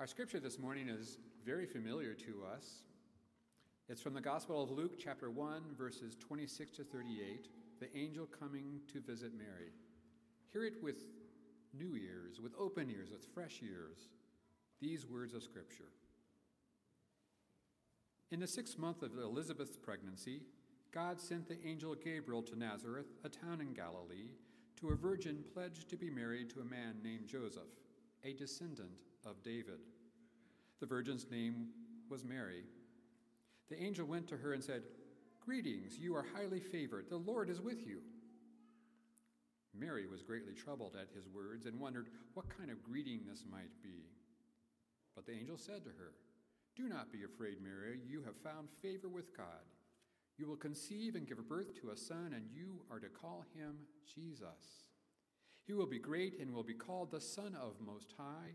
Our scripture this morning is very familiar to us. It's from the Gospel of Luke, chapter 1, verses 26 to 38, the angel coming to visit Mary. Hear it with new ears, with open ears, with fresh ears, these words of scripture. In the sixth month of Elizabeth's pregnancy, God sent the angel Gabriel to Nazareth, a town in Galilee, to a virgin pledged to be married to a man named Joseph, a descendant of David. The virgin's name was Mary. The angel went to her and said, Greetings, you are highly favored. The Lord is with you. Mary was greatly troubled at his words and wondered what kind of greeting this might be. But the angel said to her, Do not be afraid, Mary. You have found favor with God. You will conceive and give birth to a son, and you are to call him Jesus. He will be great and will be called the Son of Most High.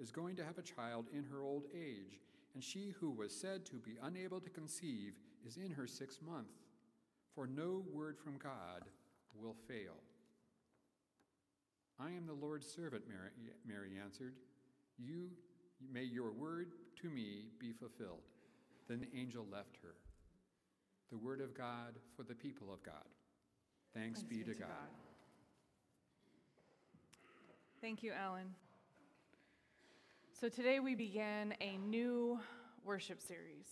is going to have a child in her old age, and she who was said to be unable to conceive is in her sixth month. For no word from God will fail. I am the Lord's servant, Mary, Mary answered. You may your word to me be fulfilled. Then the angel left her. The word of God for the people of God. Thanks, Thanks be, be, to, God. God. Thank you, Alan. So today we begin a new worship series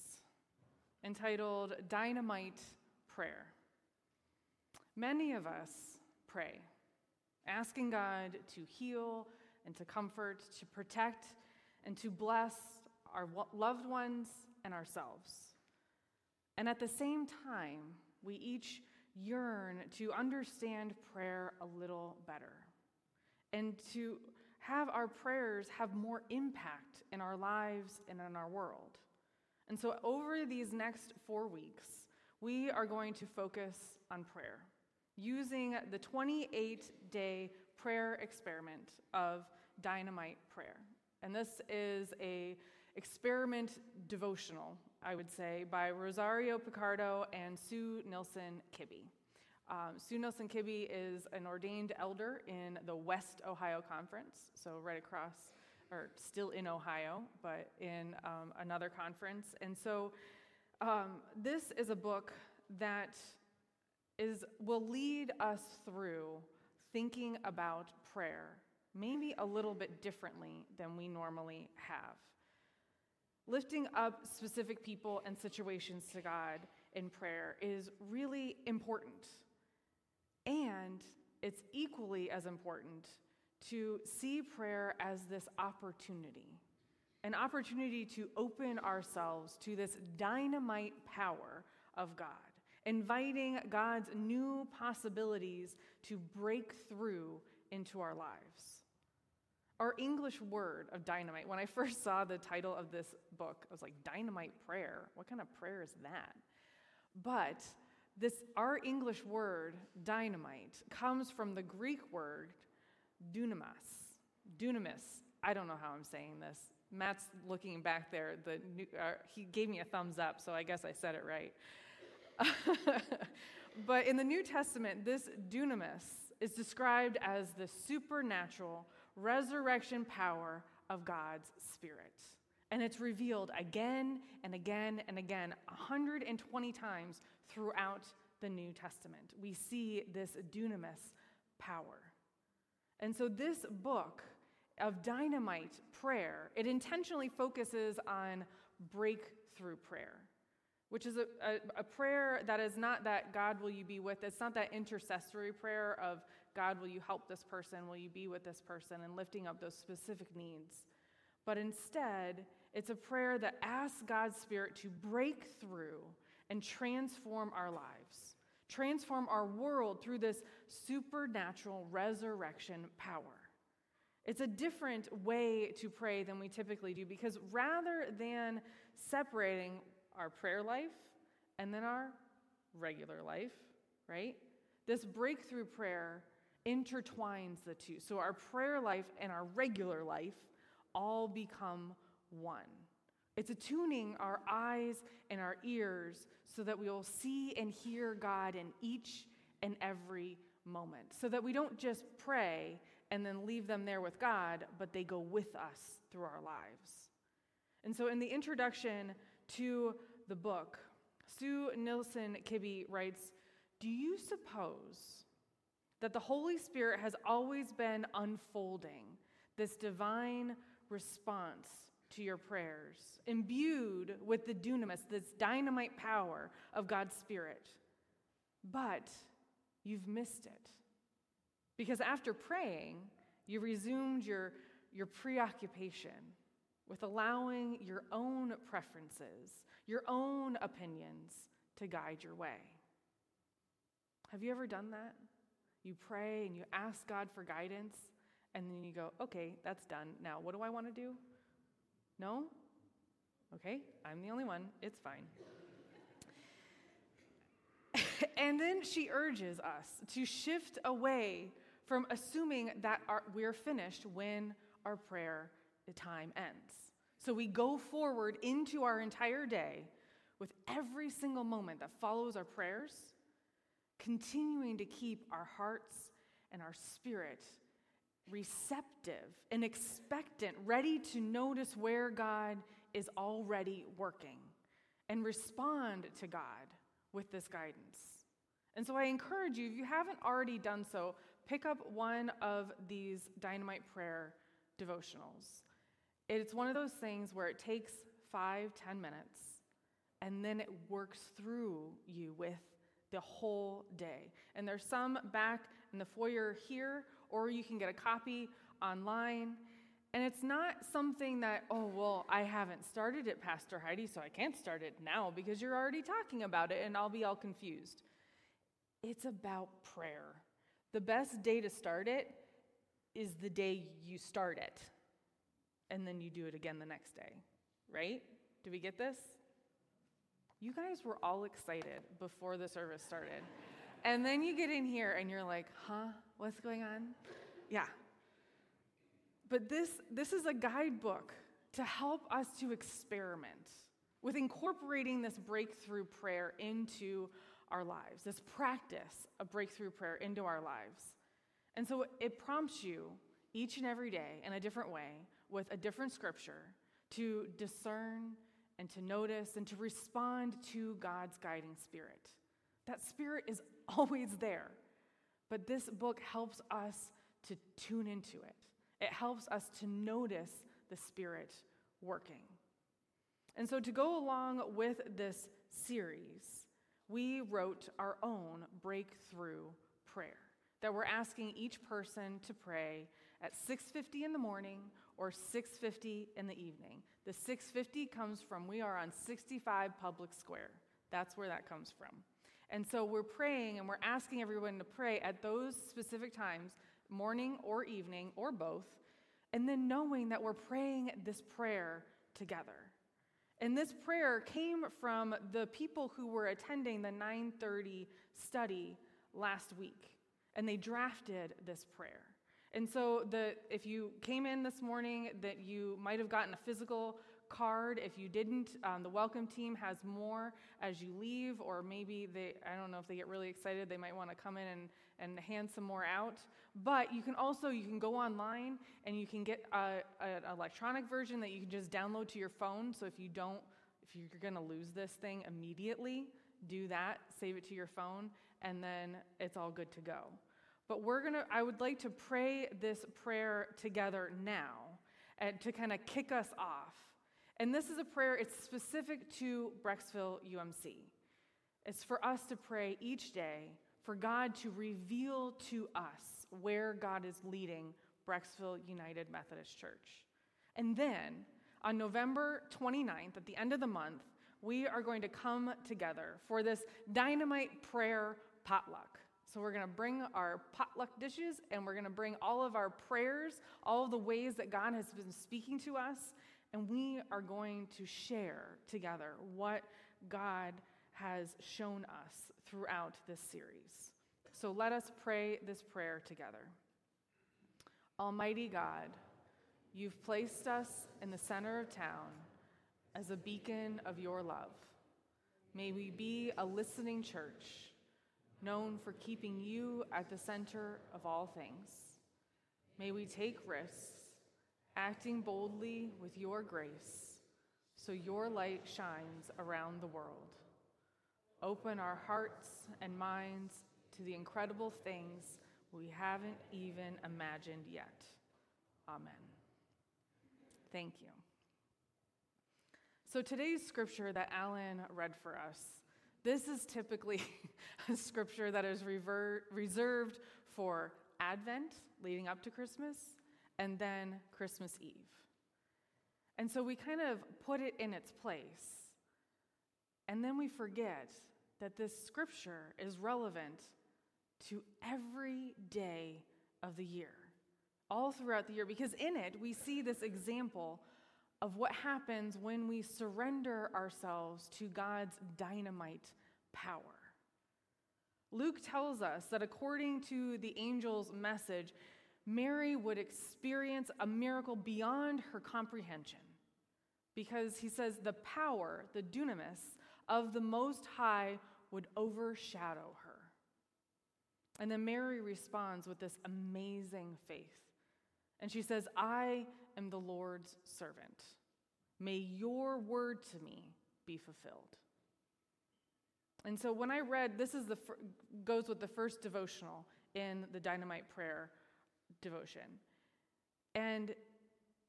entitled Dynamite Prayer. Many of us pray, asking God to heal and to comfort, to protect and to bless our loved ones and ourselves. And at the same time, we each yearn to understand prayer a little better and to have our prayers have more impact in our lives and in our world. And so, over these next four weeks, we are going to focus on prayer using the 28 day prayer experiment of dynamite prayer. And this is a experiment devotional, I would say, by Rosario Picardo and Sue Nilson Kibbey. Um, Sue Nilson Kibbey is an ordained elder in the West Ohio Conference, so right across, or still in Ohio, but in um, another conference. And so um, this is a book that is, will lead us through thinking about prayer, maybe a little bit differently than we normally have. Lifting up specific people and situations to God in prayer is really important. And it's equally as important to see prayer as this opportunity an opportunity to open ourselves to this dynamite power of God, inviting God's new possibilities to break through into our lives. Our English word of dynamite, when I first saw the title of this book, I was like, Dynamite prayer? What kind of prayer is that? But this, our English word, dynamite, comes from the Greek word dunamis. Dunamis. I don't know how I'm saying this. Matt's looking back there. The new, uh, he gave me a thumbs up, so I guess I said it right. but in the New Testament, this dunamis is described as the supernatural resurrection power of God's Spirit. And it's revealed again and again and again, 120 times throughout the New Testament. We see this dunamis power. And so this book of dynamite prayer, it intentionally focuses on breakthrough prayer, which is a, a, a, prayer that is not that God will you be with. It's not that intercessory prayer of God will you help this person, will you be with this person, and lifting up those specific needs. But instead, it's a prayer that asks God's Spirit to break through and transform our lives, transform our world through this supernatural resurrection power. It's a different way to pray than we typically do because rather than separating our prayer life and then our regular life, right? This breakthrough prayer intertwines the two. So our prayer life and our regular life all become one. It's attuning our eyes and our ears so that we will see and hear God in each and every moment. So that we don't just pray and then leave them there with God, but they go with us through our lives. And so in the introduction to the book, Sue Nilson Kibbey writes Do you suppose that the Holy Spirit has always been unfolding this divine response to your prayers, imbued with the dunamis, this dynamite power of God's Spirit? But you've missed it. Because after praying, you resumed your, your preoccupation with allowing your own preferences, your own opinions to guide your way. Have you ever done that? You pray and you ask God for guidance, and then you go, okay, that's done. Now, what do I want to do? No? Okay, I'm the only one. It's fine. and then she urges us to shift away from assuming that our, we're finished when our prayer time ends. So we go forward into our entire day with every single moment that follows our prayers, continuing to keep our hearts and our spirit receptive and expectant, ready to notice where God is already working and respond to God with this guidance. And so I encourage you, if you haven't already done so, pick up one of these dynamite prayer devotionals. It's one of those things where it takes five, ten minutes, and then it works through you with the whole day. And there's some back in the foyer here, or you can get a copy online. And it's not something that, oh, well, I haven't started it, Pastor Heidi, so I can't start it now because you're already talking about it and I'll be all confused. It's about prayer. The best day to start it is the day you start it and then you do it again the next day, right? Do we get this? You guys were all excited before the service started. And then you get in here and you're like, huh, what's going on? Yeah. But this, this is a guidebook to help us to experiment with incorporating this breakthrough prayer into our lives, this practice of breakthrough prayer into our lives. And so it prompts you each and every day in a different way with a different scripture to discern and to notice and to respond to God's guiding spirit. That spirit is always there, but this book helps us to tune into it. It helps us to notice the spirit working. And so, to go along with this series, we wrote our own breakthrough prayer that we're asking each person to pray at 6:50 in the morning or 6:50 in the evening. The 6:50 comes from we are on 65 Public Square. That's where that comes from. And so we're praying and we're asking everyone to pray at those specific times, morning or evening or both, and then knowing that we're praying this prayer together. And this prayer came from the people who were attending the 930 study last week, and they drafted this prayer. And so, the, if you came in this morning, that you might have gotten a physical card. If you didn't, um, the welcome team has more as you leave, or maybe they, I don't know if they get really excited, they might want to come in and, and hand some more out. But you can also, you can go online and you can get a, an electronic version that you can just download to your phone. So if you don't, if you're going to lose this thing immediately, do that, save it to your phone, and then it's all good to go. But we're going to, I would like to pray this prayer together now and to kind of kick us off. And this is a prayer, it's specific to Brecksville UMC. It's for us to pray each day for God to reveal to us where God is leading Brecksville United Methodist Church. And then on November 29th, at the end of the month, we are going to come together for this dynamite prayer potluck. So we're going to bring our potluck dishes and we're going to bring all of our prayers, all of the ways that God has been speaking to us, and we are going to share together what God has shown us throughout this series. So let us pray this prayer together. Almighty God, you've placed us in the center of town as a beacon of your love. May we be a listening church, known for keeping you at the center of all things. May we take risks, acting boldly with your grace, so your light shines around the world. Open our hearts and minds to the incredible things we haven't even imagined yet. Amen. Thank you. So today's scripture that Alan read for us, this is typically a scripture that is reserved for Advent leading up to Christmas and then Christmas Eve. And so we kind of put it in its place. And then we forget that this scripture is relevant to every day of the year, all throughout the year, because in it we see this example of what happens when we surrender ourselves to God's dynamite power. Luke tells us that according to the angel's message, Mary would experience a miracle beyond her comprehension because he says the power, the dunamis of the Most High would overshadow her. And then Mary responds with this amazing faith. And she says, I am the Lord's servant. May your word to me be fulfilled. And so when I read, this is the goes with the first devotional in the dynamite prayer devotion. And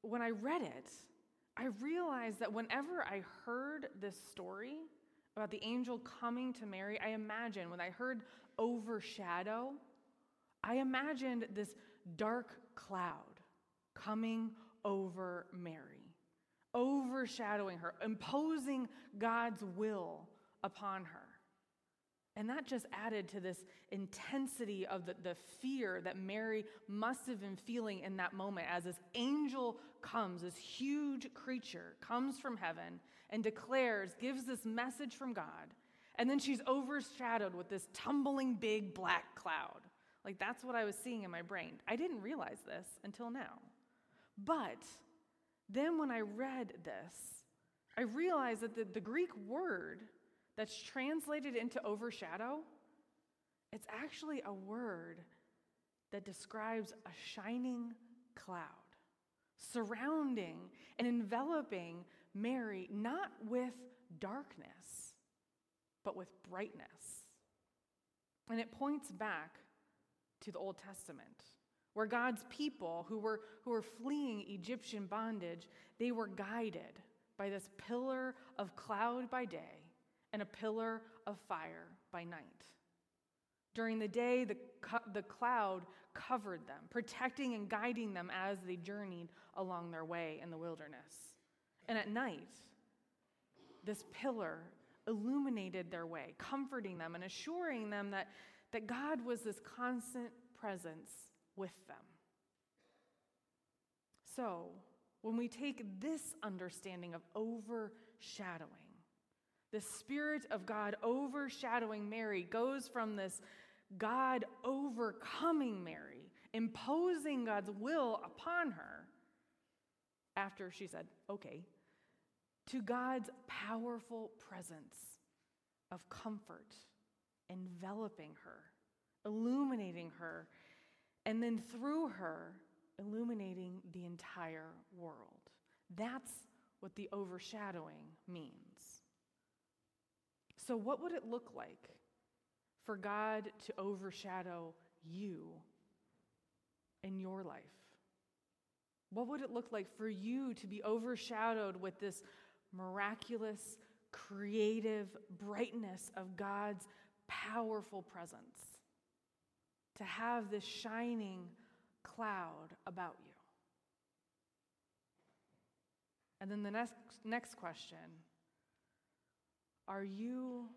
when I read it, I realized that whenever I heard this story about the angel coming to Mary, I imagine when I heard overshadow, I imagined this dark cloud coming over Mary, overshadowing her, imposing God's will upon her. And that just added to this intensity of the, the fear that Mary must have been feeling in that moment as this angel comes, this huge creature comes from heaven and declares, gives this message from God. And then she's overshadowed with this tumbling big black cloud. Like that's what I was seeing in my brain. I didn't realize this until now. But then when I read this, I realized that the, the Greek word that's translated into overshadow, it's actually a word that describes a shining cloud surrounding and enveloping Mary, not with darkness, but with brightness. And it points back to the Old Testament, where God's people who were, who were fleeing Egyptian bondage, they were guided by this pillar of cloud by day and a pillar of fire by night. During the day, the, the cloud covered them, protecting and guiding them as they journeyed along their way in the wilderness. And at night, this pillar illuminated their way, comforting them and assuring them that, that God was this constant presence with them. So, when we take this understanding of overshadowing, the Spirit of God overshadowing Mary goes from this God overcoming Mary, imposing God's will upon her, after she said, okay, to God's powerful presence of comfort enveloping her, illuminating her, and then through her, illuminating the entire world. That's what the overshadowing means. So, what would it look like for God to overshadow you in your life? What would it look like for you to be overshadowed with this miraculous, creative brightness of God's powerful presence? To have this shining cloud about you. And then the next, next question Are you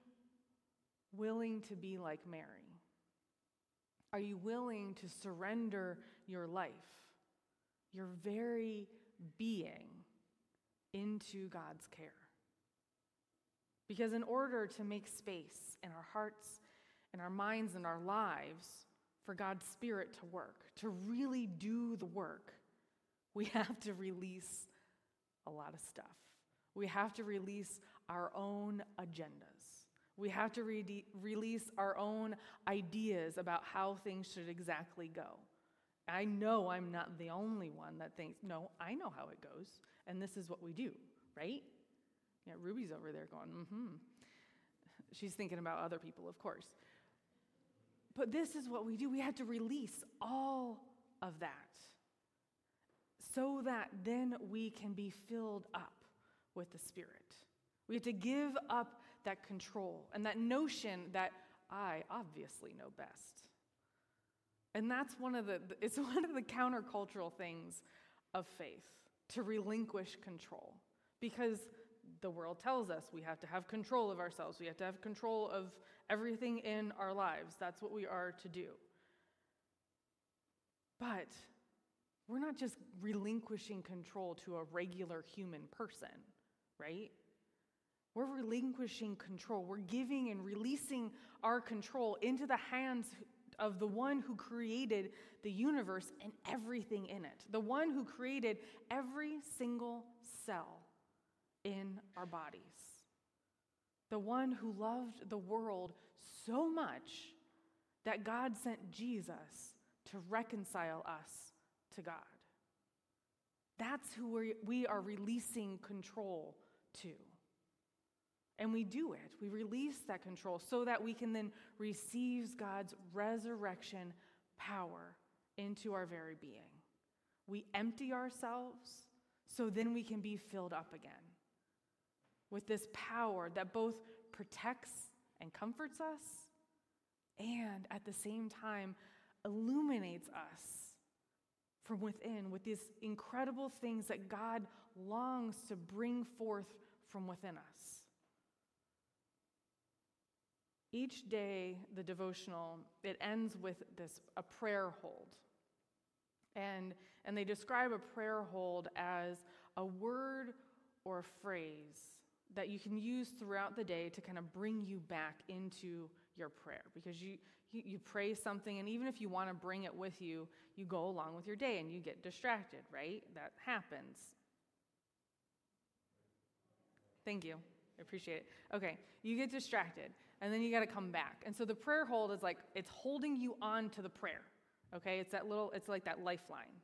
willing to be like Mary? Are you willing to surrender your life, your very being, into God's care? Because in order to make space in our hearts, in our minds, and our lives for God's Spirit to work, to really do the work, we have to release a lot of stuff. We have to release our own agendas. We have to re- release our own ideas about how things should exactly go. I know I'm not the only one that thinks, no, I know how it goes, and this is what we do, right? Yeah, Ruby's over there going, mm hmm. She's thinking about other people, of course. But this is what we do. We have to release all of that so that then we can be filled up with the Spirit. We have to give up that control and that notion that I obviously know best. And that's one of the it's one of the countercultural things of faith to relinquish control because the world tells us we have to have control of ourselves. We have to have control of everything in our lives. That's what we are to do. But we're not just relinquishing control to a regular human person, right? We're relinquishing control. We're giving and releasing our control into the hands of the one who created the universe and everything in it, the one who created every single cell in our bodies, the one who loved the world so much that God sent Jesus to reconcile us to God. That's who we are releasing control to. And we do it. We release that control so that we can then receive God's resurrection power into our very being. We empty ourselves so then we can be filled up again with this power that both protects and comforts us and at the same time illuminates us from within with these incredible things that God longs to bring forth from within us. Each day, the devotional, it ends with this a prayer hold. And, and they describe a prayer hold as a word or a phrase that you can use throughout the day to kind of bring you back into your prayer because you, you, you pray something, and even if you want to bring it with you, you go along with your day and you get distracted, right? That happens. Thank you. I appreciate it. Okay, you get distracted, and then you got to come back. And so the prayer hold is like it's holding you on to the prayer. Okay, it's that little, it's like that lifeline.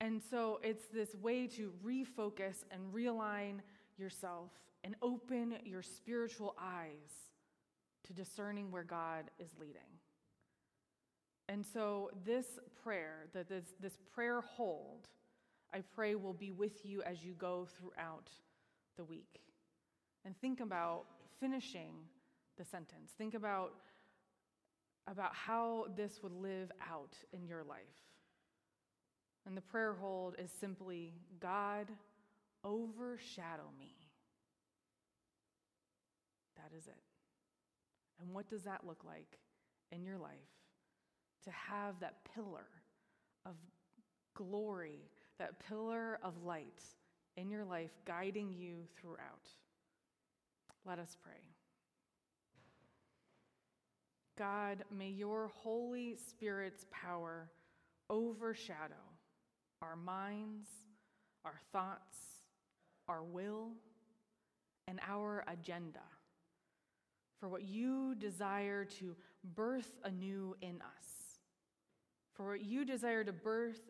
And so it's this way to refocus and realign yourself and open your spiritual eyes to discerning where God is leading. And so, this prayer, that this, this prayer hold, I pray will be with you as you go throughout the week. And think about finishing the sentence. Think about, about how this would live out in your life. And the prayer hold is simply God, overshadow me. That is it. And what does that look like in your life? To have that pillar of glory, that pillar of light in your life guiding you throughout. Let us pray. God, may your Holy Spirit's power overshadow our minds, our thoughts, our will, and our agenda for what you desire to birth anew in us, for what you desire to birth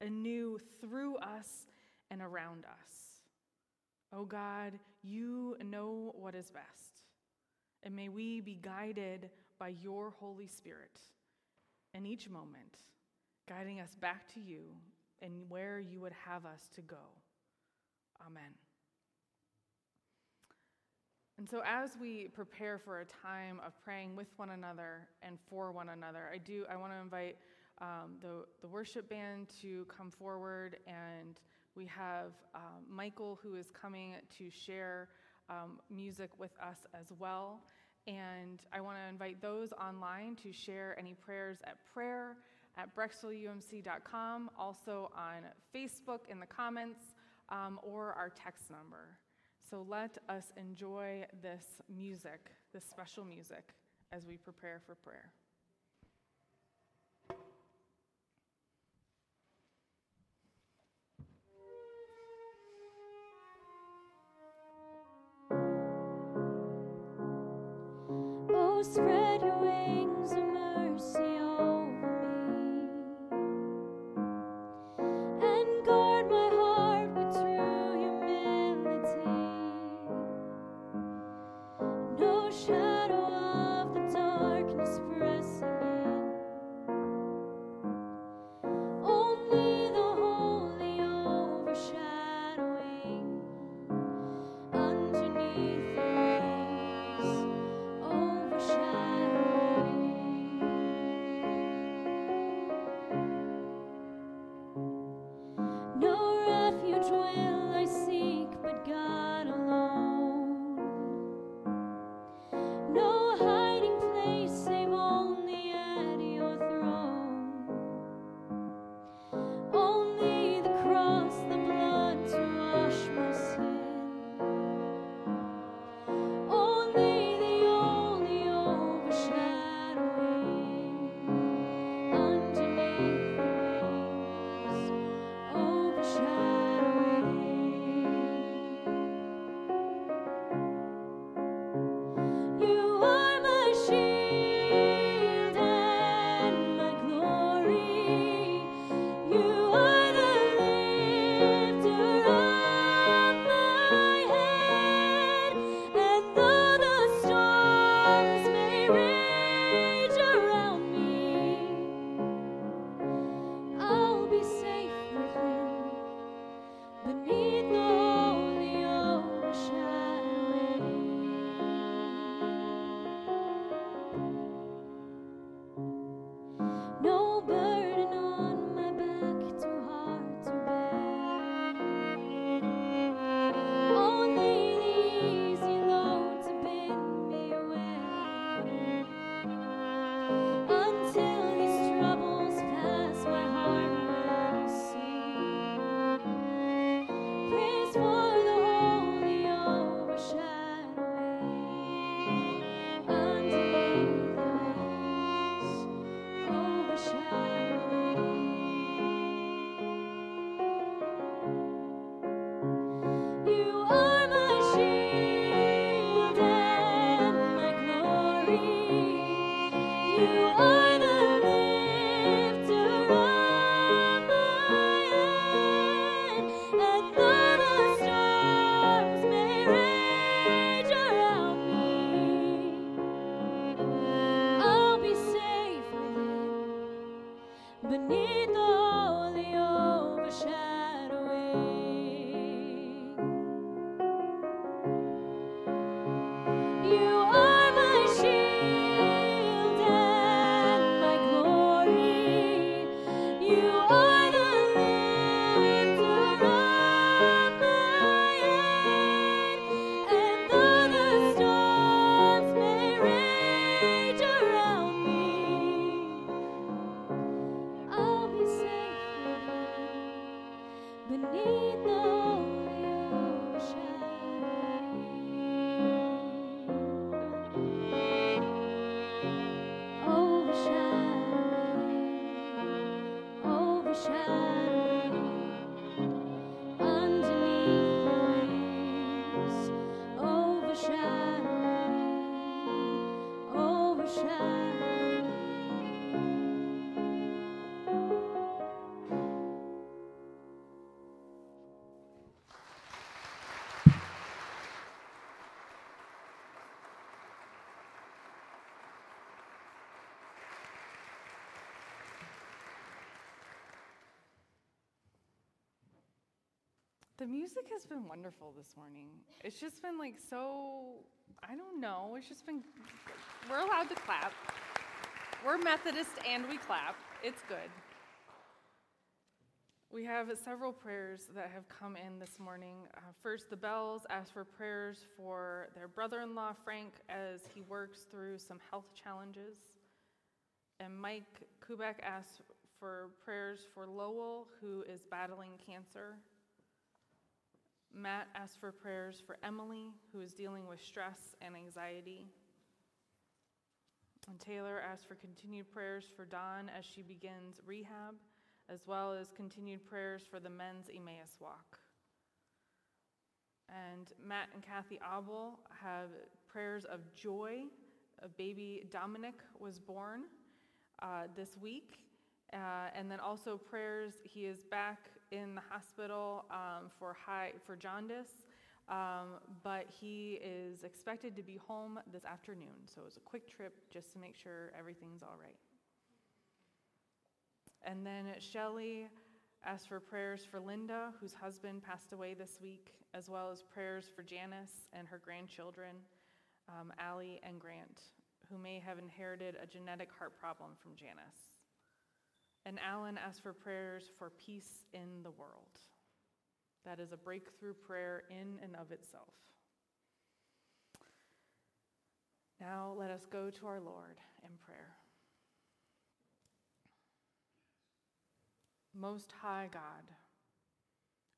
anew through us and around us. Oh God, you know what is best. And may we be guided by your Holy Spirit in each moment, guiding us back to you and where you would have us to go. Amen. And so, as we prepare for a time of praying with one another and for one another, I do I want to invite um, the the worship band to come forward, and we have um, Michael, who is coming to share um, music with us as well. And I want to invite those online to share any prayers at prayer at brecksvilleumc.com, also on Facebook in the comments, um, or our text number. So let us enjoy this music, this special music, as we prepare for prayer. beneath all the overshadow. The music has been wonderful this morning. It's just been like so, I don't know. It's just been, we're allowed to clap. We're Methodist and we clap. It's good. We have several prayers that have come in this morning. Uh, first, the Bells ask for prayers for their brother in law, Frank, as he works through some health challenges. And Mike Kubek asks for prayers for Lowell, who is battling cancer. Matt asks for prayers for Emily, who is dealing with stress and anxiety. And Taylor asks for continued prayers for Dawn as she begins rehab, as well as continued prayers for the men's Emmaus walk. And Matt and Kathy Abel have prayers of joy. A baby Dominic was born uh, this week. Uh, and then also prayers, he is back in the hospital um, for, high, for jaundice, um, but he is expected to be home this afternoon. So it was a quick trip just to make sure everything's all right. And then Shelley asked for prayers for Linda, whose husband passed away this week, as well as prayers for Janice and her grandchildren, um, Allie and Grant, who may have inherited a genetic heart problem from Janice. And Alan asked for prayers for peace in the world. That is a breakthrough prayer in and of itself. Now let us go to our Lord in prayer. Most High God,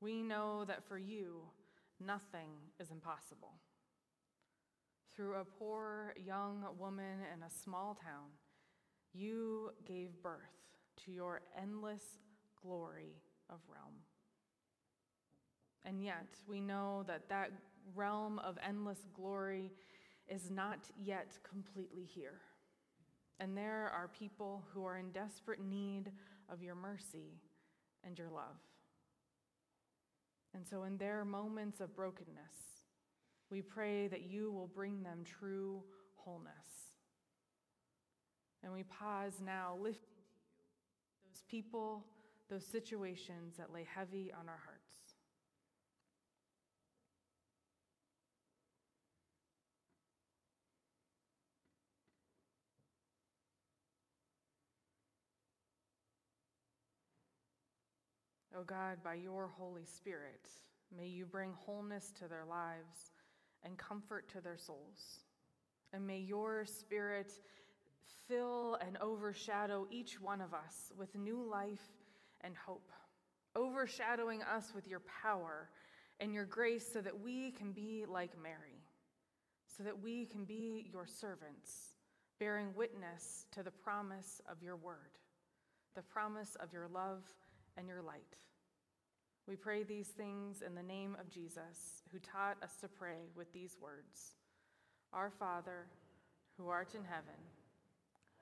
we know that for you, nothing is impossible. Through a poor young woman in a small town, you gave birth to your endless glory of realm. And yet, we know that that realm of endless glory is not yet completely here. And there are people who are in desperate need of your mercy and your love. And so, in their moments of brokenness, we pray that you will bring them true wholeness. And we pause now, lifting those people, those situations that lay heavy on our hearts. Oh God, by your Holy Spirit, may you bring wholeness to their lives and comfort to their souls. And may your Spirit fill and overshadow each one of us with new life and hope, overshadowing us with your power and your grace so that we can be like Mary, so that we can be your servants, bearing witness to the promise of your word, the promise of your love and your light. We pray these things in the name of Jesus, who taught us to pray with these words Our Father, who art in heaven,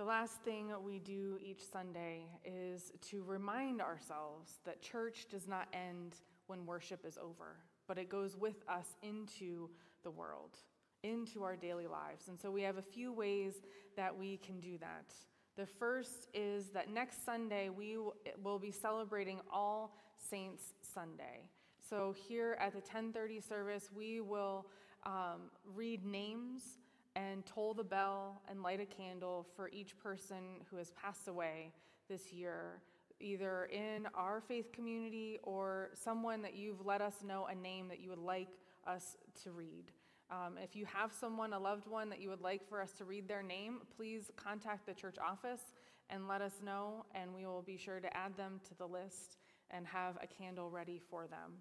The last thing we do each Sunday is to remind ourselves that church does not end when worship is over, but it goes with us into the world, into our daily lives. And so we have a few ways that we can do that. The first is that next Sunday we will be celebrating All Saints Sunday. So here at the 10:30 service, we will um, read names and toll the bell and light a candle for each person who has passed away this year, either in our faith community or someone that you've let us know a name that you would like us to read. Um, if you have someone, a loved one, that you would like for us to read their name, please contact the church office and let us know, and we will be sure to add them to the list and have a candle ready for them.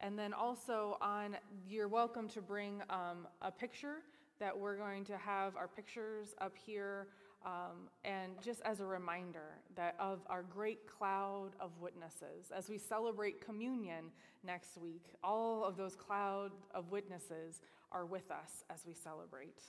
And then also on, you're welcome to bring um, a picture that we're going to have our pictures up here um, and just as a reminder that of our great cloud of witnesses, as we celebrate communion next week, all of those cloud of witnesses are with us as we celebrate.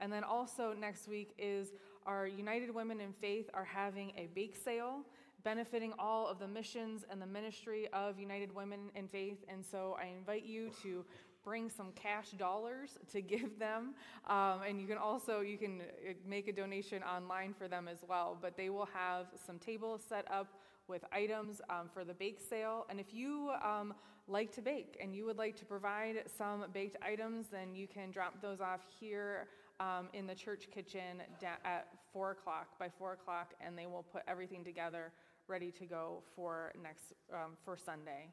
And then also next week is our United Women in Faith are having a bake sale, benefiting all of the missions and the ministry of United Women in Faith. And so I invite you to bring some cash dollars to give them um, and you can also you can uh, make a donation online for them as well but they will have some tables set up with items um, for the bake sale and if you um, like to bake and you would like to provide some baked items then you can drop those off here um, in the church kitchen da- at four o'clock by four o'clock and they will put everything together ready to go for next um, for sunday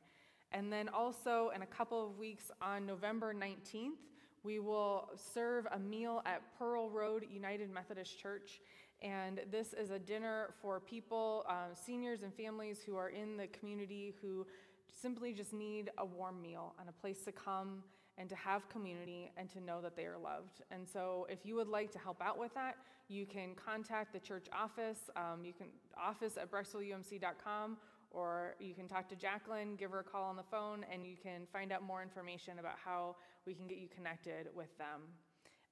and then also in a couple of weeks on November 19th, we will serve a meal at Pearl Road United Methodist Church. And this is a dinner for people, uh, seniors and families who are in the community who simply just need a warm meal and a place to come and to have community and to know that they are loved. And so, if you would like to help out with that, you can contact the church office. Um, you can office at brecksvilleumc.com or you can talk to Jacqueline, give her a call on the phone, and you can find out more information about how we can get you connected with them.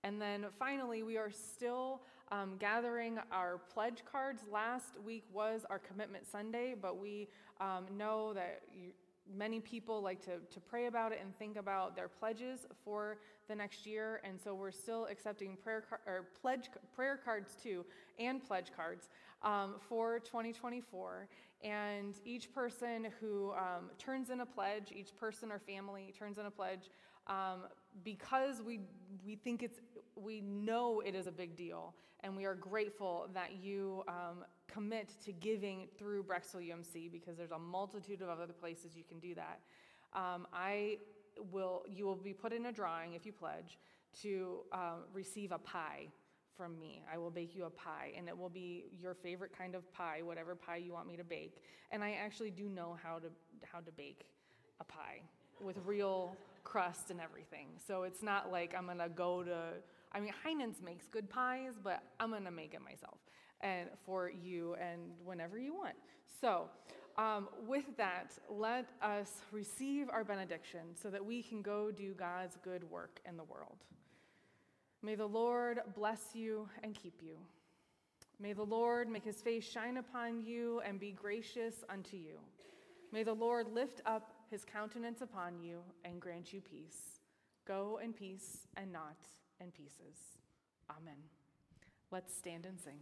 And then finally, we are still um, gathering our pledge cards. Last week was our Commitment Sunday, but we um, know that you, many people like to, to pray about it and think about their pledges for the next year. And so we're still accepting prayer car- or pledge prayer cards too, and pledge cards um, for 2024. And each person who um, turns in a pledge, each person or family turns in a pledge, um, because we, we think it's, we know it is a big deal, and we are grateful that you um, commit to giving through Brecksville UMC because there's a multitude of other places you can do that. Um, I will, you will be put in a drawing if you pledge to um, receive a pie from me. I will bake you a pie, and it will be your favorite kind of pie, whatever pie you want me to bake. And I actually do know how to how to bake a pie with real crust and everything. So it's not like I'm gonna go to. I mean, Heinen's makes good pies, but I'm gonna make it myself and for you and whenever you want. So. Um, with that, let us receive our benediction so that we can go do God's good work in the world. May the Lord bless you and keep you. May the Lord make his face shine upon you and be gracious unto you. May the Lord lift up his countenance upon you and grant you peace. Go in peace and not in pieces. Amen. Let's stand and sing.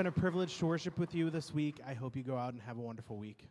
Been a privilege to worship with you this week. I hope you go out and have a wonderful week.